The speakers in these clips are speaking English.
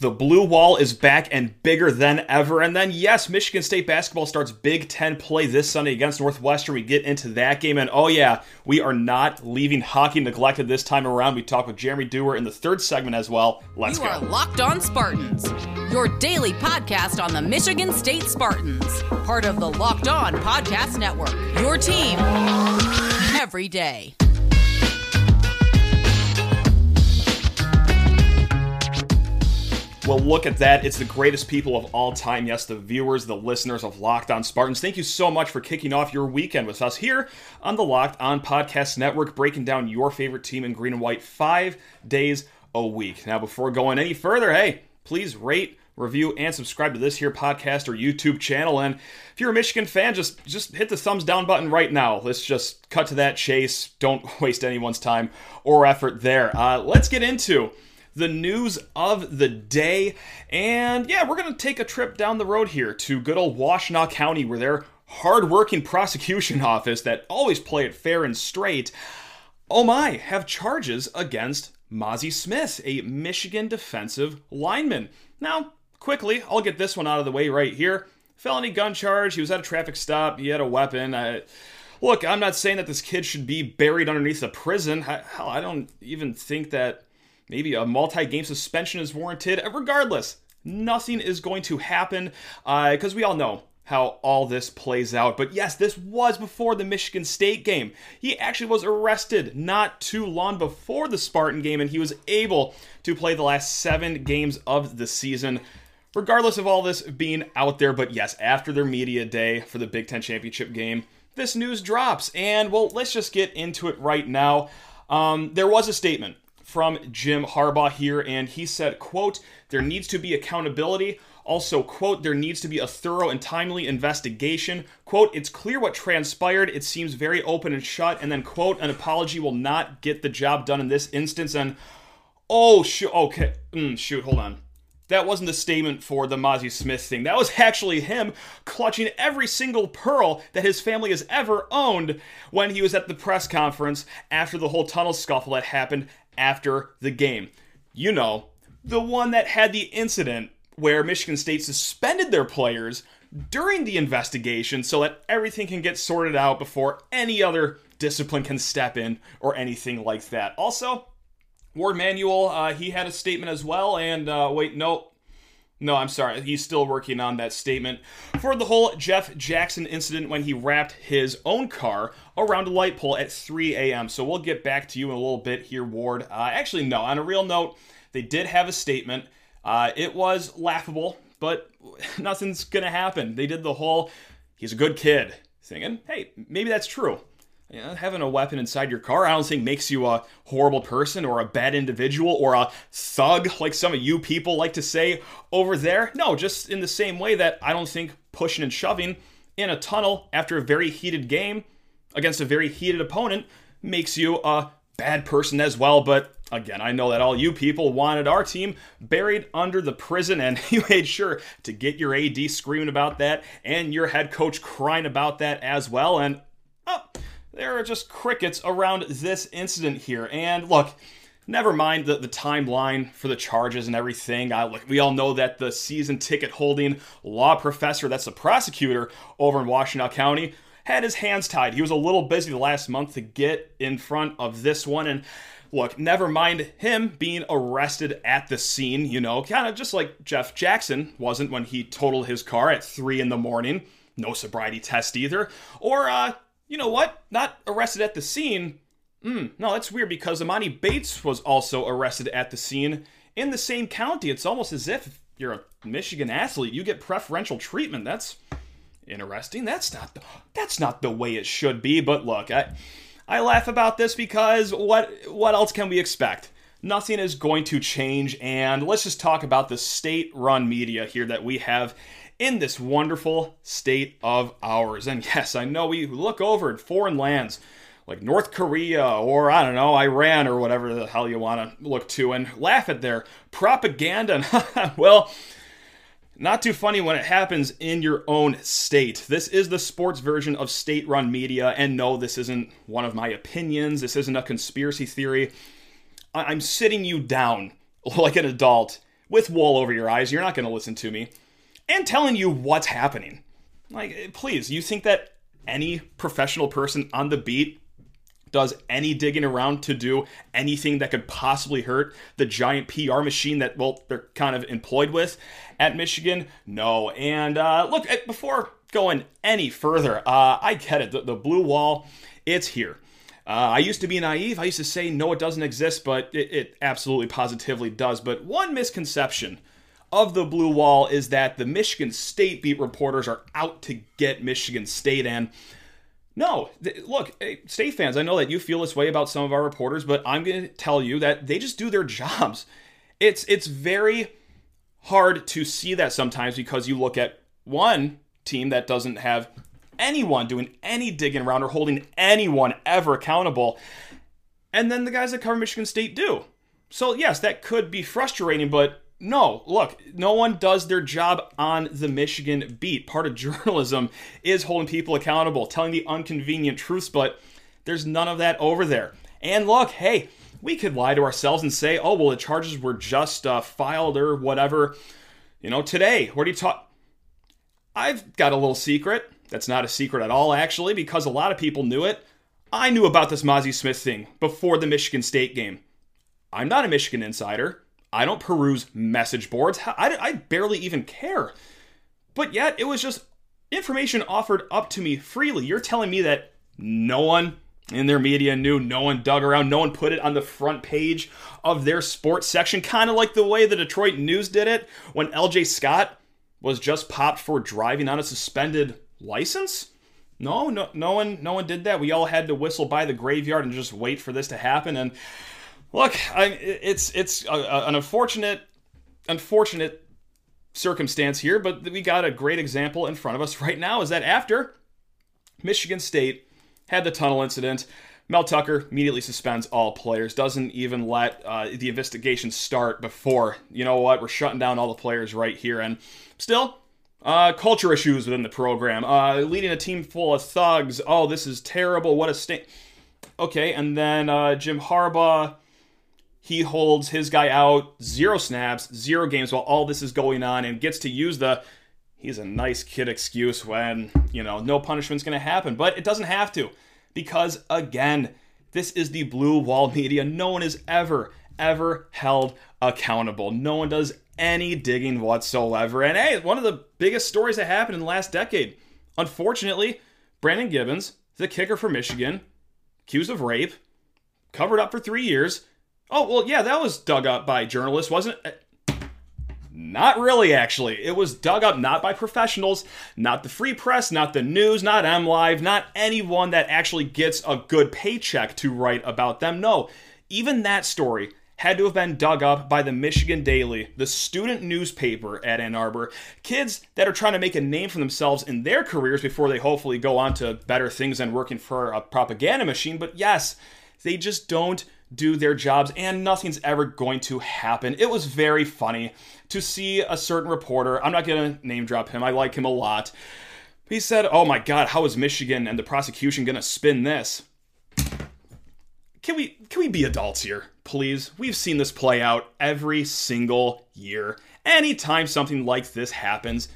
The blue wall is back and bigger than ever. And then, yes, Michigan State basketball starts Big Ten play this Sunday against Northwestern. We get into that game. And oh, yeah, we are not leaving hockey neglected this time around. We talk with Jeremy Dewar in the third segment as well. Let's you go. are Locked On Spartans, your daily podcast on the Michigan State Spartans, part of the Locked On Podcast Network. Your team every day. Well, look at that. It's the greatest people of all time. Yes, the viewers, the listeners of Locked On Spartans. Thank you so much for kicking off your weekend with us here on the Locked On Podcast Network, breaking down your favorite team in green and white five days a week. Now, before going any further, hey, please rate, review, and subscribe to this here podcast or YouTube channel. And if you're a Michigan fan, just just hit the thumbs down button right now. Let's just cut to that chase. Don't waste anyone's time or effort there. Uh, let's get into the news of the day. And yeah, we're going to take a trip down the road here to good old Washtenaw County, where their hardworking prosecution office that always play it fair and straight, oh my, have charges against Mazi Smith, a Michigan defensive lineman. Now, quickly, I'll get this one out of the way right here. Felony gun charge. He was at a traffic stop. He had a weapon. I, look, I'm not saying that this kid should be buried underneath a prison. I, hell, I don't even think that maybe a multi game suspension is warranted. Regardless, nothing is going to happen because uh, we all know how all this plays out. But yes, this was before the Michigan State game. He actually was arrested not too long before the Spartan game, and he was able to play the last seven games of the season. Regardless of all this being out there, but yes, after their media day for the Big Ten Championship game, this news drops. And well, let's just get into it right now. Um, there was a statement from Jim Harbaugh here, and he said, quote, there needs to be accountability. Also, quote, there needs to be a thorough and timely investigation. Quote, it's clear what transpired. It seems very open and shut. And then, quote, an apology will not get the job done in this instance. And, oh, shoot, okay, mm, shoot, hold on. That wasn't the statement for the Mazi Smith thing. That was actually him clutching every single pearl that his family has ever owned when he was at the press conference after the whole tunnel scuffle that happened after the game. You know, the one that had the incident where Michigan State suspended their players during the investigation so that everything can get sorted out before any other discipline can step in or anything like that. Also, Warde Manuel, uh, he had a statement as well, and uh, wait, no, no, I'm sorry. He's still working on that statement for the whole Jeff Jackson incident when he wrapped his own car around a light pole at 3 a.m. So we'll get back to you in a little bit here, Warde. Uh, actually, no, on a real note, they did have a statement. Uh, it was laughable, but nothing's to happen. They did the whole, he's a good kid thing. And hey, maybe that's true. You know, having a weapon inside your car, I don't think makes you a horrible person or a bad individual or a thug, like some of you people like to say over there. No, just in the same way that I don't think pushing and shoving in a tunnel after a very heated game against a very heated opponent makes you a bad person as well. But again, I know that all you people wanted our team buried under the prison, and you made sure to get your AD screaming about that and your head coach crying about that as well. And oh, there are just crickets around this incident here. And look, never mind the, the timeline for the charges and everything. I, look, we all know that the season ticket holding law professor, that's the prosecutor over in Washtenaw County, had his hands tied. He was a little busy the last month to get in front of this one. And look, never mind him being arrested at the scene, you know, kind of just like Jeff Jackson wasn't when he totaled his car at 3 in the morning. No sobriety test either. Or, uh, you know what? Not arrested at the scene. Hmm, no, that's weird because Emoni Bates was also arrested at the scene in the same county. It's almost as if you're a Michigan athlete, you get preferential treatment. That's interesting. That's not the, that's not the way it should be. But look, I I laugh about this because what what else can we expect? Nothing is going to change, and let's just talk about the state-run media here that we have in this wonderful state of ours. And yes, I know we look over at foreign lands like North Korea or I don't know, Iran or whatever the hell you want to look to and laugh at their propaganda. well, not too funny when it happens in your own state. This is the sports version of state run media, and no, this isn't one of my opinions. This isn't a conspiracy theory. I'm sitting you down like an adult with wool over your eyes. You're not going to listen to me. And telling you what's happening. Like, please, you think that any professional person on the beat does any digging around to do anything that could possibly hurt the giant PR machine that, well, they're kind of employed with at Michigan? No. And uh, look, before going any further, uh, I get it. The, the blue wall, it's here. Uh, I used to be naive. I used to say, no, it doesn't exist, but it, it absolutely positively does. But one misconception of the blue wall is that the Michigan State beat reporters are out to get Michigan State. And no, th- look, hey, State fans, I know that you feel this way about some of our reporters, but I'm going to tell you that they just do their jobs. It's it's very hard to see that sometimes because you look at one team that doesn't have anyone doing any digging around or holding anyone ever accountable. And then the guys that cover Michigan State do. So, yes, that could be frustrating, but no, look, no one does their job on the Michigan beat. Part of journalism is holding people accountable, telling the inconvenient truths, but there's none of that over there. And look, hey, we could lie to ourselves and say, oh, well, the charges were just uh, filed or whatever. You know, today, what do you talk? I've got a little secret. That's not a secret at all, actually, because a lot of people knew it. I knew about this Mazi Smith thing before the Michigan State game. I'm not a Michigan insider. I don't peruse message boards. I, I barely even care. But yet, it was just information offered up to me freely. You're telling me that no one in their media knew, no one dug around, no one put it on the front page of their sports section, kind of like the way the Detroit News did it when LJ Scott was just popped for driving on a suspended license? No, no, no one, no one did that. We all had to whistle by the graveyard and just wait for this to happen. And look, I, it's it's a, a, an unfortunate, unfortunate circumstance here, but we got a great example in front of us right now. Is that after Michigan State had the tunnel incident, Mel Tucker immediately suspends all players, doesn't even let uh, the investigation start before, you know what, we're shutting down all the players right here. And still, uh, culture issues within the program. Uh, leading a team full of thugs. Oh, this is terrible. What a stain. Okay, and then uh, Jim Harbaugh, he holds his guy out zero snaps, zero games while all this is going on, and gets to use the he's a nice kid excuse when you know no punishment's going to happen. But it doesn't have to, because again, this is the blue wall media. No one is ever ever held accountable. No one does any digging whatsoever. And hey, one of the biggest stories that happened in the last decade. Unfortunately, Brendan Gibbons, the kicker for Michigan, accused of rape, covered up for three years. Oh, well, yeah, that was dug up by journalists, wasn't it? Not really, actually. It was dug up not by professionals, not the free press, not the news, not MLive, not anyone that actually gets a good paycheck to write about them. No, even that story had to have been dug up by the Michigan Daily, the student newspaper at Ann Arbor. Kids that are trying to make a name for themselves in their careers before they hopefully go on to better things than working for a propaganda machine. But yes, they just don't do their jobs and nothing's ever going to happen. It was very funny to see a certain reporter, I'm not going to name drop him, I like him a lot. He said, Oh my God, how is Michigan and the prosecution going to spin this? Can we can we be adults here, please? We've seen this play out every single year. Anytime something like this happens,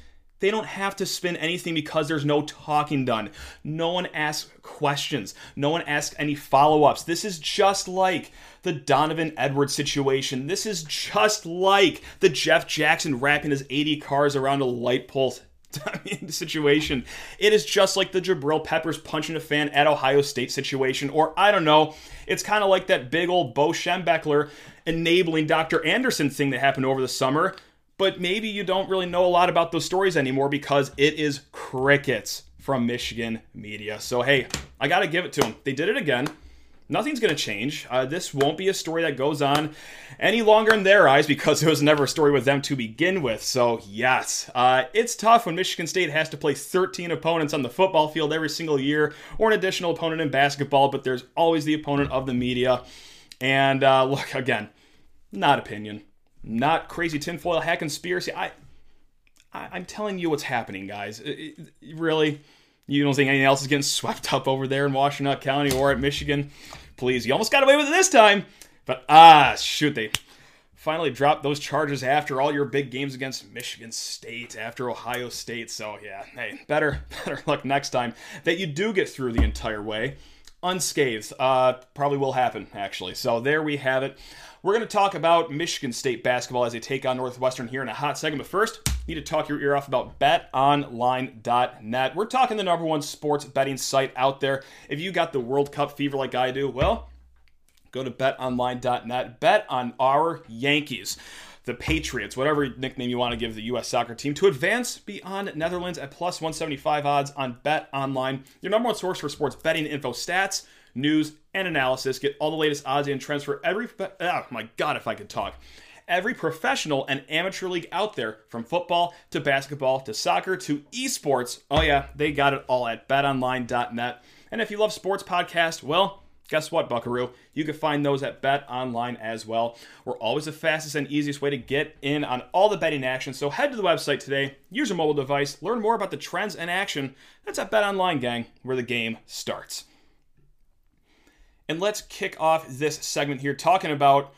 they don't have to spin anything because there's no talking done. No one asks questions. No one asks any follow ups. This is just like the Donovan Edwards situation. This is just like the Jeff Jackson wrapping his 80 cars around a light pole I mean, situation. It is just like the Jabril Peppers punching a fan at Ohio State situation, or I don't know. It's kind of like that big old Bo Schembechler enabling Dr. Anderson thing that happened over the summer. But maybe you don't really know a lot about those stories anymore because it is crickets from Michigan media. So hey, I got to give it to them. They did it again nothing's going to change. Uh, this won't be a story that goes on any longer in their eyes because it was never a story with them to begin with. So, yes, uh, it's tough when Michigan State has to play 13 opponents on the football field every single year or an additional opponent in basketball, but there's always the opponent of the media. And uh, look, again, not opinion, not crazy tinfoil hat conspiracy. I, I am telling you what's happening, guys. It, it, really you don't think anything else is getting swept up over there in Washtenaw County or at Michigan? Please, you almost got away with it this time. But ah, shoot, they finally dropped those charges after all your big games against Michigan State, after Ohio State. So yeah, hey, better better luck next time that you do get through the entire way unscathed. Uh, probably will happen actually. So there we have it. We're going to talk about Michigan State basketball as they take on Northwestern here in a hot second. But first, need to talk your ear off about betonline.net. We're talking the number one sports betting site out there. If you got the World Cup fever like I do, well, go to betonline.net. Bet on our Yankees the Patriots, whatever nickname you want to give the U.S. soccer team, to advance beyond Netherlands at plus 175 odds on Bet Online, your number one source for sports betting info, stats, news, and analysis. Get all the latest odds and trends for every. Oh my God, if I could talk. Every professional and amateur league out there, from football to basketball to soccer to esports. Oh, yeah, they got it all at betonline.net. And if you love sports podcasts, well, Guess what, Buckaroo? You can find those at Bet Online as well. We're always the fastest and easiest way to get in on all the betting action. So head to the website today, use your mobile device, learn more about the trends and action. That's at Bet Online, gang, where the game starts. And let's kick off this segment here talking about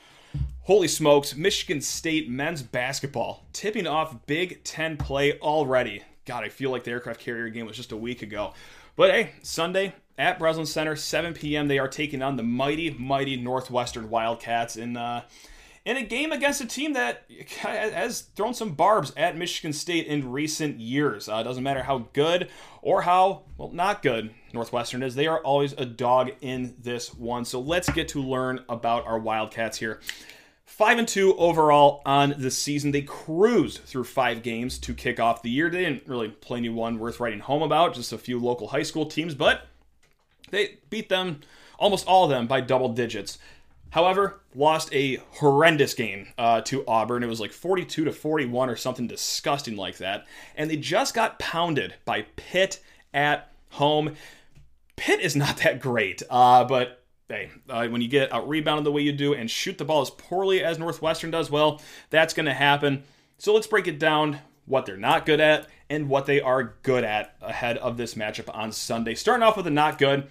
holy smokes, Michigan State men's basketball tipping off Big Ten play already. God, I feel like the aircraft carrier game was just a week ago. But hey, Sunday, at Breslin Center, 7 p.m. They are taking on the mighty, mighty Northwestern Wildcats in uh, in a game against a team that has thrown some barbs at Michigan State in recent years. Uh, doesn't matter how good or how well not good Northwestern is; they are always a dog in this one. So let's get to learn about our Wildcats here. Five and two overall on the season. They cruised through five games to kick off the year. They didn't really play anyone worth writing home about, just a few local high school teams, but they beat them, almost all of them, by double digits. However, lost a horrendous game uh, to Auburn. It was like 42 to 41 or something disgusting like that. And they just got pounded by Pitt at home. Pitt is not that great, uh, but hey, uh, when you get out rebounded the way you do and shoot the ball as poorly as Northwestern does, well, that's going to happen. So let's break it down what they're not good at and what they are good at ahead of this matchup on Sunday. Starting off with the not good.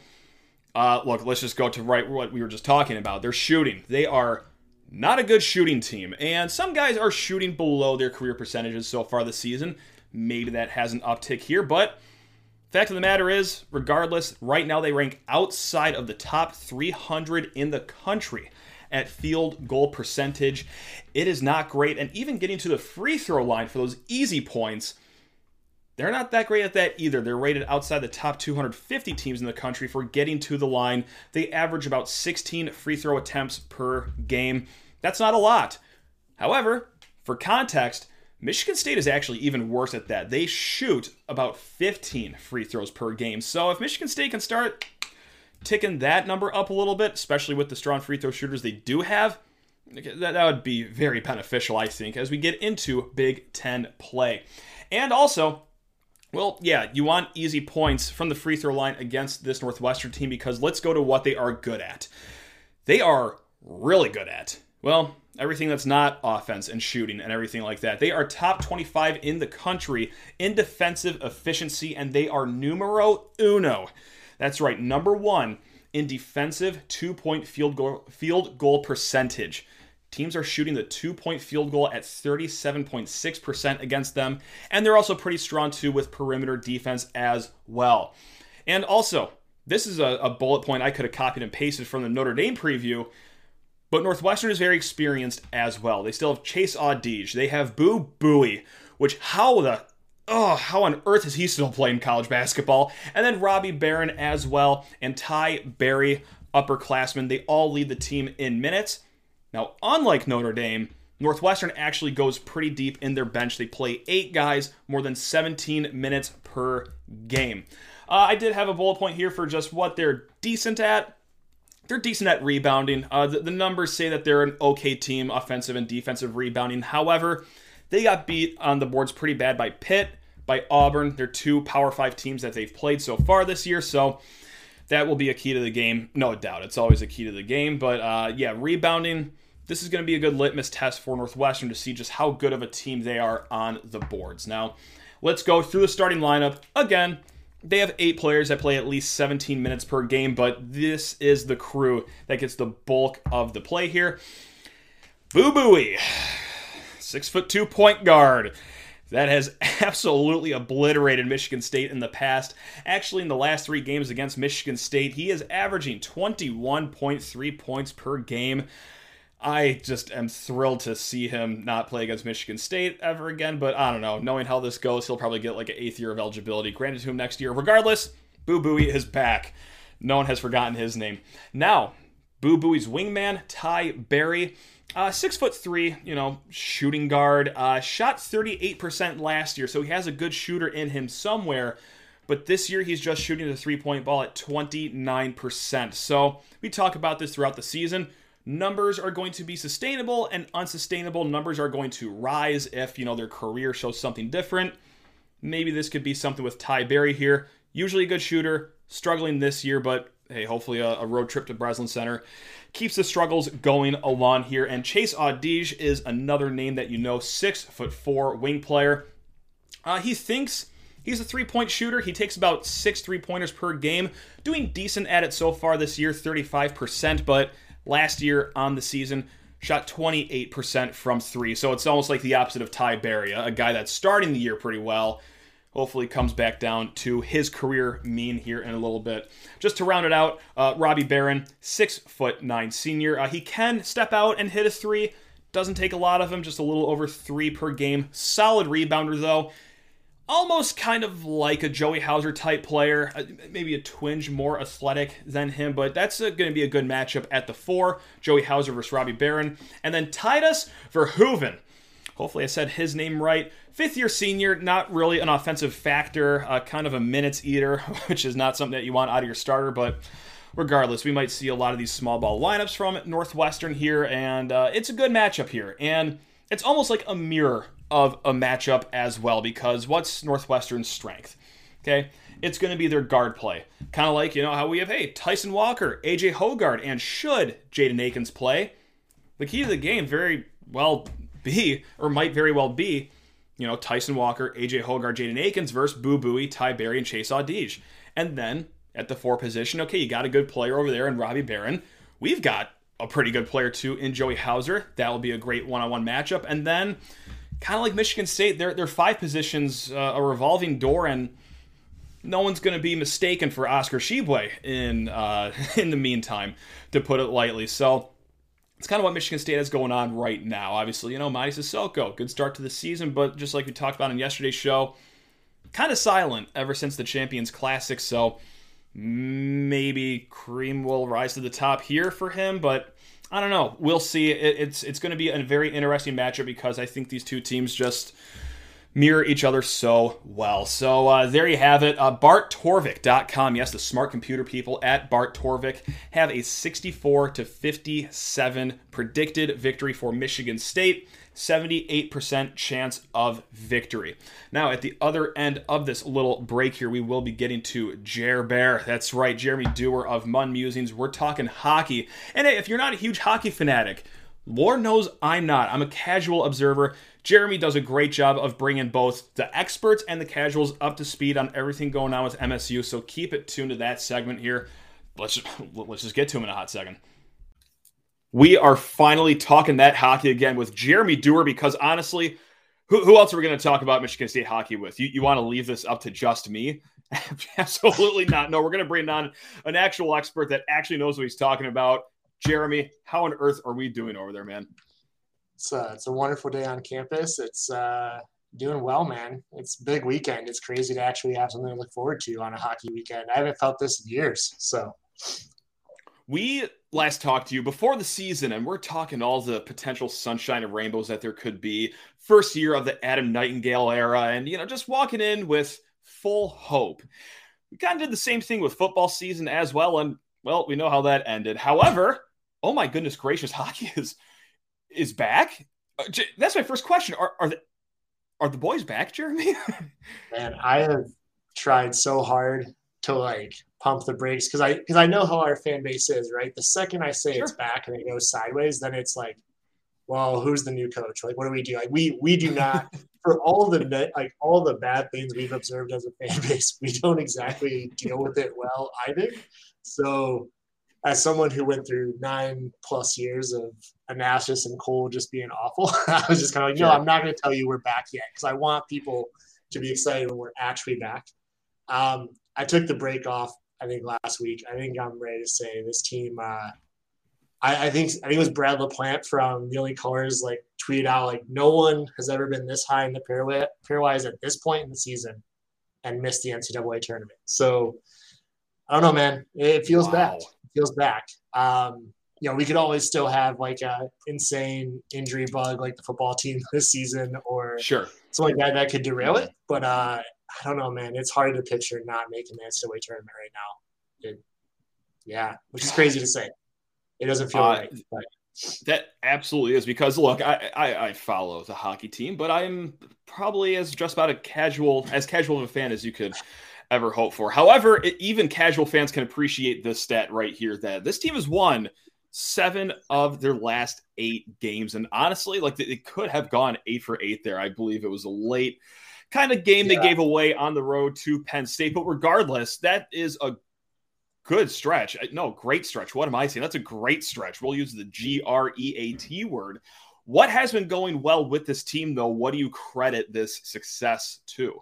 Uh, look, let's just go to right what we were just talking about. They're shooting. They are not a good shooting team, and some guys are shooting below their career percentages so far this season. Maybe that has an uptick here, but fact of the matter is, regardless, right now they rank outside of the top 300 in the country at field goal percentage. It is not great, and even getting to the free throw line for those easy points they're not that great at that either. They're rated outside the top 250 teams in the country for getting to the line. They average about 16 free throw attempts per game. That's not a lot. However, for context, Michigan State is actually even worse at that. They shoot about 15 free throws per game. So if Michigan State can start ticking that number up a little bit, especially with the strong free throw shooters they do have, that, would be very beneficial, I think, as we get into Big Ten play. And also, well, yeah, you want easy points from the free throw line against this Northwestern team because let's go to what they are good at. They are really good at, well, everything that's not offense and shooting and everything like that. They are top 25 in the country in defensive efficiency, and they are numero uno. That's right, number one in defensive two point field goal, field goal percentage. Teams are shooting the two point field goal at 37.6% against them. And they're also pretty strong too with perimeter defense as well. And also, this is a, a bullet point I could have copied and pasted from the Notre Dame preview. But Northwestern is very experienced as well. They still have Chase Audige. They have Boo Buie, which how the oh, how on earth is he still playing college basketball? And then Robbie Beran as well, and Ty Berry, upperclassmen. They all lead the team in minutes. Now, unlike Notre Dame, Northwestern actually goes pretty deep in their bench. They play eight guys more than 17 minutes per game. Uh, I did have a bullet point here for just what they're decent at. They're decent at rebounding. Uh, the, the numbers say that they're an okay team, offensive and defensive rebounding. However, they got beat on the boards pretty bad by Pitt, by Auburn. They're two Power Five teams that they've played so far this year. So that will be a key to the game. No doubt. It's always a key to the game. But uh, yeah, rebounding this is going to be a good litmus test for Northwestern to see just how good of a team they are on the boards. Now, let's go through the starting lineup. Again, they have eight players that play at least 17 minutes per game, but this is the crew that gets the bulk of the play here. Boo Buie, six foot two point guard that has absolutely obliterated Michigan State in the past. Actually, in the last three games against Michigan State, he is averaging 21.3 points per game. I just am thrilled to see him not play against Michigan State ever again, but I don't know. Knowing how this goes, he'll probably get like an eighth year of eligibility granted to him next year. Regardless, Boo Buie is back. No one has forgotten his name. Now, Boo Buie's wingman, Ty Berry. Uh, six foot three, you know, shooting guard. Uh, shot 38% last year, so he has a good shooter in him somewhere. But this year he's just shooting the three point ball at 29%. So we talk about this throughout the season. Numbers are going to be sustainable and unsustainable. Numbers are going to rise if, you know, their career shows something different. Maybe this could be something with Ty Berry here. Usually a good shooter, struggling this year, but hey, hopefully a, a, road trip to Breslin Center keeps the struggles going along here. And Chase Audige is another name that you know, six foot four wing player. Uh, he thinks he's a three point shooter. He takes about six three pointers per game, doing decent at it so far this year, 35%. But last year on the season, shot 28% from three. So it's almost like the opposite of Ty Berry, a guy that's starting the year pretty well hopefully comes back down to his career mean here in a little bit. Just to round it out, uh, Robbie Beran, six foot nine senior. Uh, he can step out and hit a three. Doesn't take a lot of him, just a little over three per game. Solid rebounder though. Almost kind of like a Joey Hauser type player, uh, maybe a twinge more athletic than him, but that's uh, going to be a good matchup at the four. Joey Hauser versus Robbie Beran. And then Tydus Verhoeven. Hopefully, I said his name right. Fifth year senior, not really an offensive factor, uh, kind of a minutes eater, which is not something that you want out of your starter, but regardless, we might see a lot of these small ball lineups from Northwestern here, and uh, it's a good matchup here. And it's almost like a mirror of a matchup as well, because what's Northwestern's strength? Okay, it's going to be their guard play. Kind of like, you know, how we have, hey, Tyson Walker, AJ Hoggard, and should Jaden Akins play? The key to the game very well be, or might very well be, you know, Tyson Walker, AJ Hoggard, Jaden Akins versus Boo Buie, Ty Berry, and Chase Audige. And then at the four position, okay, you got a good player over there in Robbie Beran. We've got a pretty good player too in Joey Hauser. That will be a great one-on-one matchup. And then, kind of like Michigan State, they're, they're five positions, uh, a revolving door, and no one's going to be mistaken for Oscar Tshiebwe in uh, in the meantime, to put it lightly. So it's kind of what Michigan State has going on right now. Obviously, you know, Mady Sissoko, good start to the season, but just like we talked about in yesterday's show, kind of silent ever since the Champions Classic. So maybe Cream will rise to the top here for him, but I don't know. We'll see. it's it's going to be a very interesting matchup because I think these two teams just mirror each other so well. So uh, there you have it. Uh, BartTorvik.com. Yes, the smart computer people at Bart Torvik have a 64 to 57 predicted victory for Michigan State. 78% chance of victory. Now, at the other end of this little break here, we will be getting to Jer Bear. That's right, Jeremy Dewar of Munn Musings. We're talking hockey. And hey, if you're not a huge hockey fanatic, Lord knows I'm not. I'm a casual observer. Jeremy does a great job of bringing both the experts and the casuals up to speed on everything going on with MSU. So keep it tuned to that segment here. Let's just, let's just get to him in a hot second. We are finally talking that hockey again with Jeremy Dewar because honestly, who, who else are we going to talk about Michigan State hockey with? You, you want to leave this up to just me? Absolutely not. No, we're going to bring on an actual expert that actually knows what he's talking about. Jeremy, how on earth are we doing over there, man? It's a, uh, it's a wonderful day on campus. It's uh, doing well, man. It's big weekend. It's crazy to actually have something to look forward to on a hockey weekend. I haven't felt this in years. So we last talked to you before the season, and we're talking all the potential sunshine and rainbows that there could be. First year of the Adam Nightingale era, and you know, just walking in with full hope. We kind of did the same thing with football season as well, and well, we know how that ended. However, oh my goodness gracious, hockey is is back? Uh, that's my first question. Are are the are the boys back, Jeremy? Man, I have tried so hard to like pump the brakes because I because I know how our fan base is, right? The second I say sure. it's back and it goes sideways, then it's like, well, who's the new coach? Like, what do we do? Like, we we do not for all the like all the bad things we've observed as a fan base, we don't exactly deal with it well either. So as someone who went through nine plus years of Anastos and Cole just being awful, I was just kind of like, no, I'm not going to tell you we're back yet because I want people to be excited when we're actually back. Um, I took the break off. I think last week. I think I'm ready to say this team. Uh, I, I, think I think it was Brad LaPlante from the Only Colors like tweeted out like no one has ever been this high in the pairwise at this point in the season and missed the NCAA tournament. So I don't know, man. It feels wow. bad. It feels back. Um, you know, we could always still have like a insane injury bug like the football team this season or sure something like that that could derail it. But uh, I don't know, man. It's hard to picture not making the NCAA tournament right now. It, yeah, which is crazy to say. It doesn't feel uh, right. But. That absolutely is because look, I, I, I follow the hockey team, but I'm probably as just about a casual as casual of a fan as you could ever hope for. However, it, even casual fans can appreciate this stat right here that this team has won seven of their last eight games, and honestly, like it could have gone eight for eight there. I believe it was a late kind of game yeah. they gave away on the road to Penn State, but regardless, that is a good stretch. Uh, no, great stretch. What am I saying? That's a great stretch. We'll use the G R E A T word. What has been going well with this team, though? What do you credit this success to?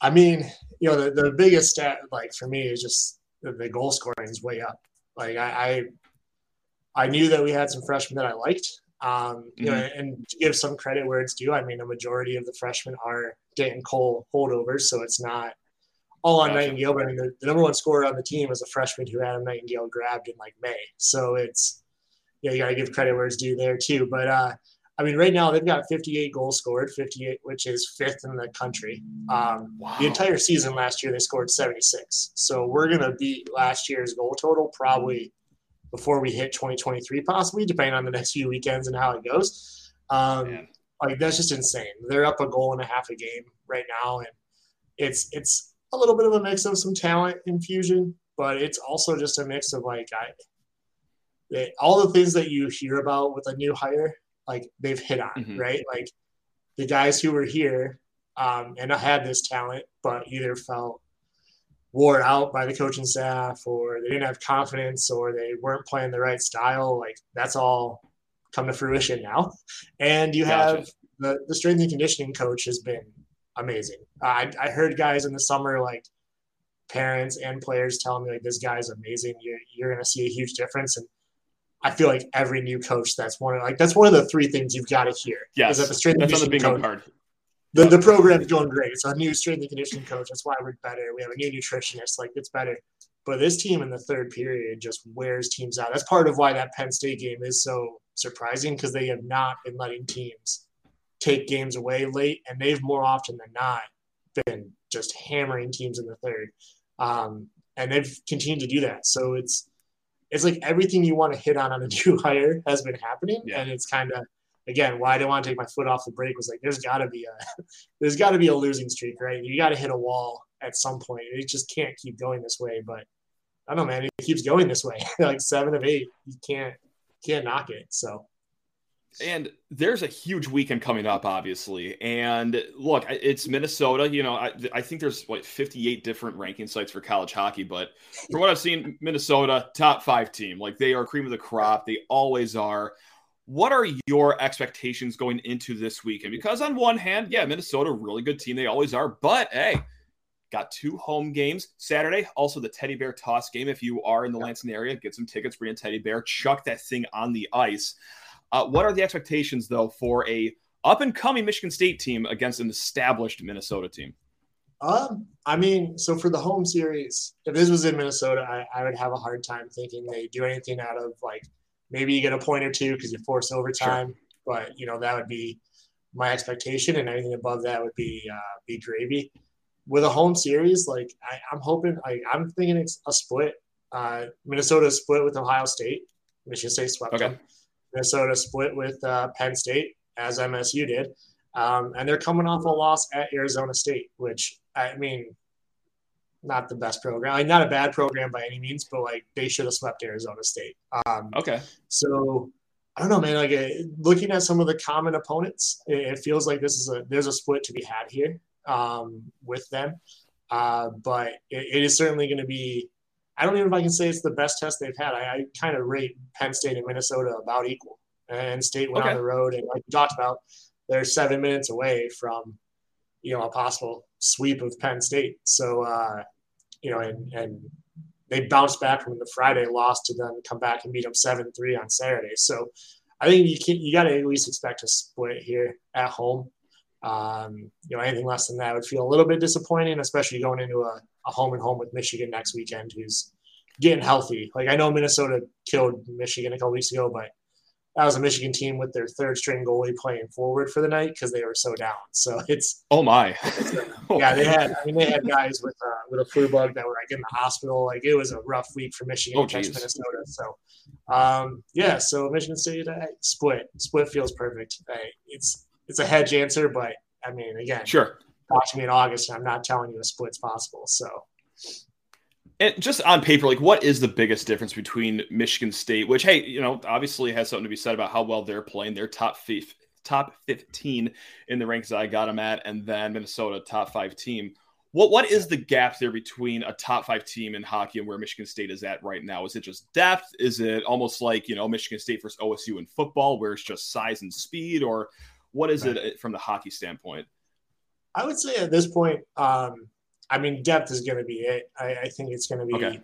I mean, you know, the, the biggest stat, like for me, is just the, the goal scoring is way up. Like I, I, I, knew that we had some freshmen that I liked. Um, you mm-hmm. know, and to give some credit where it's due, I mean, a majority of the freshmen are Danton Cole holdovers, so it's not all on gotcha. Nightingale, but I mean, the, the, number one scorer on the team is a freshman who Adam Nightingale grabbed in like May. So it's, yeah, you got to give credit where it's due there too. But, uh, I mean, right now they've got 58 goals scored, 58, which is fifth in the country. Um, wow. The entire season last year, they scored 76. So we're going to beat last year's goal total probably before we hit 2023, possibly, depending on the next few weekends and how it goes. Um, like that's just insane. They're up a goal and a half a game right now, and it's it's a little bit of a mix of some talent infusion, but it's also just a mix of like I, they, all the things that you hear about with a new hire, like they've hit on, mm-hmm. right? Like the guys who were here um, and had this talent, but either felt wore out by the coaching staff or they didn't have confidence or they weren't playing the right style. Like that's all come to fruition now. And you gotcha. have the, the strength and conditioning coach has been amazing. I, I heard guys in the summer like parents and players telling me like this guy's amazing. You're you're gonna see a huge difference. And I feel like every new coach that's one of like that's one of the three things you've got to hear. Yeah, is that the strength and conditioning coach. Card. The, the program's going great. It's a new strength and conditioning coach. That's why we're better. We have a new nutritionist. Like it's better. But this team in the third period just wears teams out. That's part of why that Penn State game is so surprising because they have not been letting teams take games away late, and they've more often than not been just hammering teams in the third. Um, and they've continued to do that. So it's it's like everything you want to hit on on a new hire has been happening, yeah. and it's kind of again why I didn't want to take my foot off the brake was like there's got to be a there's got to be a losing streak, right? You got to hit a wall at some point. It just can't keep going this way. But I don't know, man. It keeps going this way. like seven of eight, you can't can't knock it. So and there's a huge weekend coming up, obviously. And look, it's Minnesota. You know, I, I think there's like 58 different ranking sites for college hockey, but from what I've seen, Minnesota top five team. Like they are cream of the crop. They always are. What are your expectations going into this weekend? Because on one hand, yeah, Minnesota, really good team. They always are. But hey, got two home games Saturday. Also the Teddy Bear toss game. If you are in the Lansing area, get some tickets, bring a Teddy Bear, chuck that thing on the ice. Uh, what are the expectations, though, for a up and coming Michigan State team against an established Minnesota team? Um, I mean, so for the home series, if this was in Minnesota, I, I would have a hard time thinking they do anything out of like maybe you get a point or two because you force overtime, sure. but you know that would be my expectation, and anything above that would be uh, be gravy. With a home series, like I, am hoping, like I'm thinking it's a split. Uh, Minnesota split with Ohio State. Michigan State swept okay. them. Minnesota split with uh, Penn State, as MSU did. Um, and they're coming off a loss at Arizona State, which, I mean, not the best program. Like, not a bad program by any means, but like they should have swept Arizona State. Um, okay. So I don't know, man. Like uh, looking at some of the common opponents, it, it, feels like this is a there's a split to be had here um, with them. Uh, but it, it is certainly going to be I don't even know if I can say it's the best test they've had. I, I kind of rate Penn State and Minnesota about equal. And State went okay. on the road, and like we talked about, they're seven minutes away from, you know, a possible sweep of Penn State. So, uh, you know, and and they bounced back from the Friday loss to then come back and beat them seven three on Saturday. So, I think you can you got to at least expect a split here at home. Um, you know, anything less than that would feel a little bit disappointing, especially going into a, a home and home with Michigan next weekend, who's getting healthy. Like I know Minnesota killed Michigan a couple weeks ago, but that was a Michigan team with their third string goalie playing forward for the night because they were so down. So it's oh my, yeah. They had I mean they had guys with uh, with a flu bug that were like in the hospital. Like it was a rough week for Michigan oh, against Minnesota. So um, yeah, so Michigan State uh, split split feels perfect. Uh, it's it's a hedge answer, but I mean again, sure. Watch me in August, and I'm not telling you a split's possible. So and just on paper, like what is the biggest difference between Michigan State, which hey, you know, obviously has something to be said about how well they're playing. They're top fifth, top 15 in the ranks that I got them at, and then Minnesota top five team. What what is the gap there between a top five team in hockey and where Michigan State is at right now? Is it just depth? Is it almost like you know Michigan State versus OSU in football, where it's just size and speed, or what is right. it from the hockey standpoint? I would say at this point, um, I mean, depth is going to be it. I, I think it's going to be okay.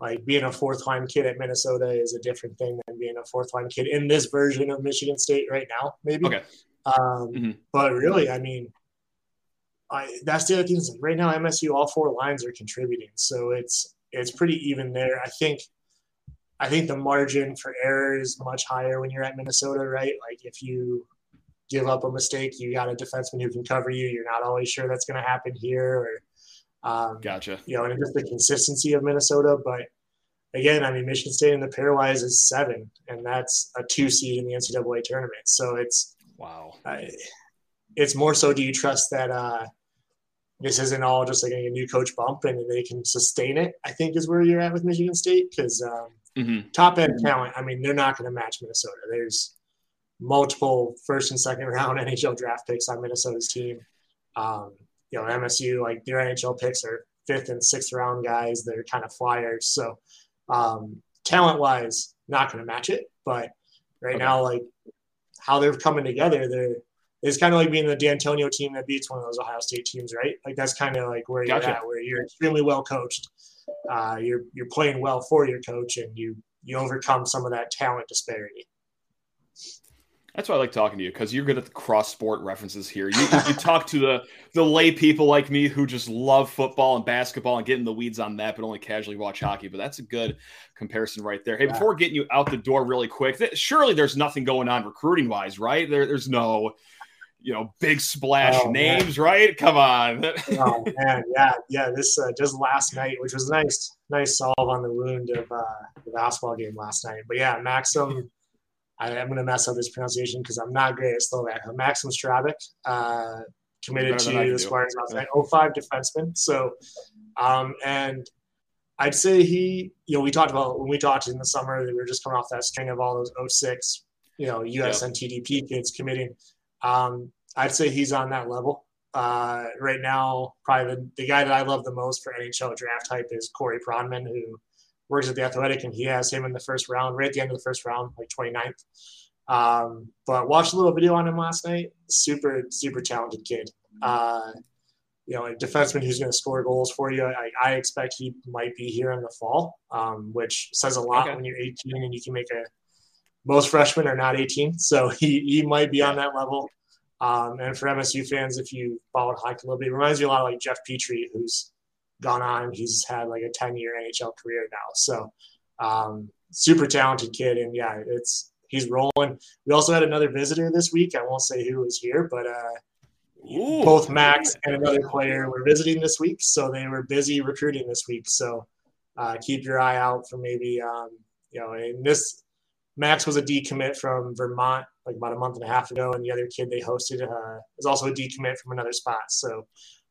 like being a fourth line kid at Minnesota is a different thing than being a fourth line kid in this version of Michigan State right now, maybe. Okay. Um, mm-hmm. But really, I mean, I, that's the other thing. Right now, MSU, all four lines are contributing, so it's it's pretty even there. I think. I think the margin for error is much higher when you're at Minnesota, right? Like if you give up a mistake, you got a defenseman who can cover you. You're not always sure that's going to happen here, or um, gotcha. You know, and just the consistency of Minnesota. But again, I mean, Michigan State in the pairwise is seven, and that's a two seed in the NCAA tournament. So it's wow. Uh, it's more so. Do you trust that uh, this isn't all just like a new coach bump and they can sustain it? I think is where you're at with Michigan State because um, mm-hmm. top end talent. I mean, they're not going to match Minnesota. There's multiple first and second round NHL draft picks on Minnesota's team. Um, you know, MSU, like their NHL picks are fifth and sixth round guys. They're kind of flyers. So um, talent wise, not going to match it. But right okay. now, like how they're coming together, they're it's kind of like being the Dantonio team that beats one of those Ohio State teams, right? Like that's kind of like where you're at, where you're extremely well coached. Uh, you're you're playing well for your coach, and you you overcome some of that talent disparity. That's why I like talking to you because you're good at the cross sport references here. You, you talk to the the lay people like me who just love football and basketball and get in the weeds on that, but only casually watch hockey. But that's a good comparison right there. Hey, yeah. before getting you out the door really quick, th- surely there's nothing going on recruiting wise, right? There, there's no you know big splash oh, names, man. right? Come on. oh man, yeah, yeah. This uh, just last night, which was nice, nice solve on the wound of uh, the basketball game last night. But yeah, Maxim I, am going to mess up this pronunciation because I'm not great at Slovak. Maxim Strbak, uh, committed to the Spartans last night, 05 defenseman. So, um, and I'd say he, you know, we talked about when we talked in the summer, that we were just coming off that string of all those 06, you know, US and yep. kids committing. Um, I'd say he's on that level. Uh, right now, probably the, the guy that I love the most for NHL draft type is Corey Pronman, who works at the Athletic, and he has him in the first round, right at the end of the first round, like 29th. Um, but watched a little video on him last night. Super, super talented kid. Uh, you know, a defenseman who's going to score goals for you. I, I, expect he might be here in the fall, um, which says a lot okay. when you're 18 and you can make a. Most freshmen are not 18, so he, he might be on that level. Um, and for MSU fans, if you followed hockey a little bit, it reminds me a lot of like Jeff Petry, who's gone on. He's had like a 10 year NHL career now. So um, super talented kid. And yeah, it's he's rolling. We also had another visitor this week. I won't say who was here, but uh, Ooh. both Max and another player were visiting this week. So they were busy recruiting this week. So uh, keep your eye out for maybe, um, you know, in this Max was a decommit from Vermont like about a month and a half ago, and the other kid they hosted uh, is also a decommit from another spot. So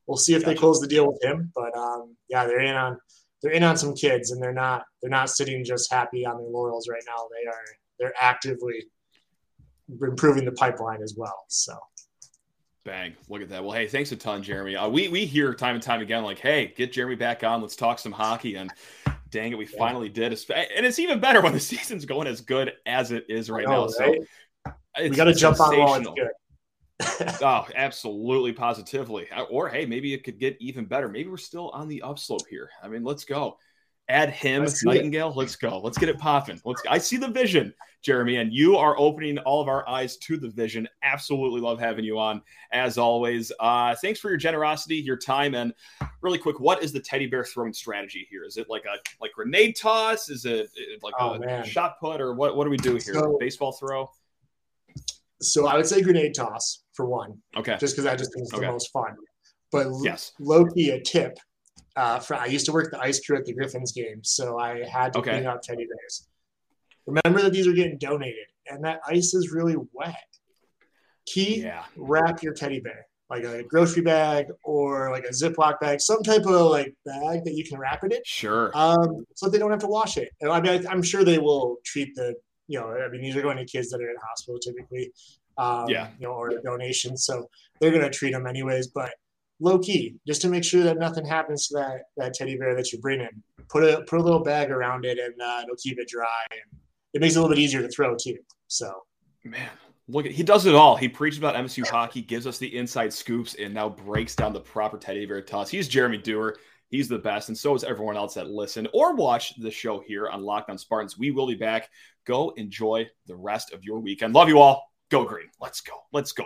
we'll see if gotcha. they close the deal with him. But um, yeah, they're in on they're in on some kids, and they're not they're not sitting just happy on their laurels right now. They are they're actively improving the pipeline as well. So. Bang! Look at that. Well, hey, thanks a ton, Jeremy. Uh, we we hear time and time again, like, hey, get Jeremy back on. Let's talk some hockey. And dang it, we yeah. finally did. And it's even better when the season's going as good as it is right know, now. Right? So we got to jump on while it's good. Oh, absolutely, positively. Or hey, maybe it could get even better. Maybe we're still on the upslope here. I mean, let's go. Adam, Nightingale. It. Let's go. Let's get it popping. Let's. I see the vision, Jeremy, and you are opening all of our eyes to the vision. Absolutely love having you on as always. Uh, thanks for your generosity, your time, and really quick, what is the teddy bear throwing strategy here? Is it like a like grenade toss? Is it like oh, a man. shot put, or what? What do we do here? So, Baseball throw. So I would say grenade toss for one. Okay. Just because I just think it's okay. the most fun. But yes, low key a tip uh, for, I used to work the ice crew at the Griffins game, so I had to okay. clean out teddy bears. Remember that these are getting donated, and that ice is really wet. Key, yeah. wrap your teddy bear like a grocery bag or like a Ziploc bag, some type of like bag that you can wrap it in. Sure. Um, so they don't have to wash it. And I mean, I'm sure they will treat the, you know, I mean, these are going to kids that are in hospital typically, um, yeah, you know, or donations, so they're going to treat them anyways. But low key, just to make sure that nothing happens to that that teddy bear that you bring in. Put a put a little bag around it, and uh, it'll keep it dry, and it makes it a little bit easier to throw too. So, man, look at he does it all. He preaches about MSU hockey, gives us the inside scoops, and now breaks down the proper teddy bear toss. He's Jeremy Dewar. He's the best, and so is everyone else that listen or watch the show here on Lockdown Spartans. We will be back. Go enjoy the rest of your weekend. Love you all. Go green. Let's go. Let's go.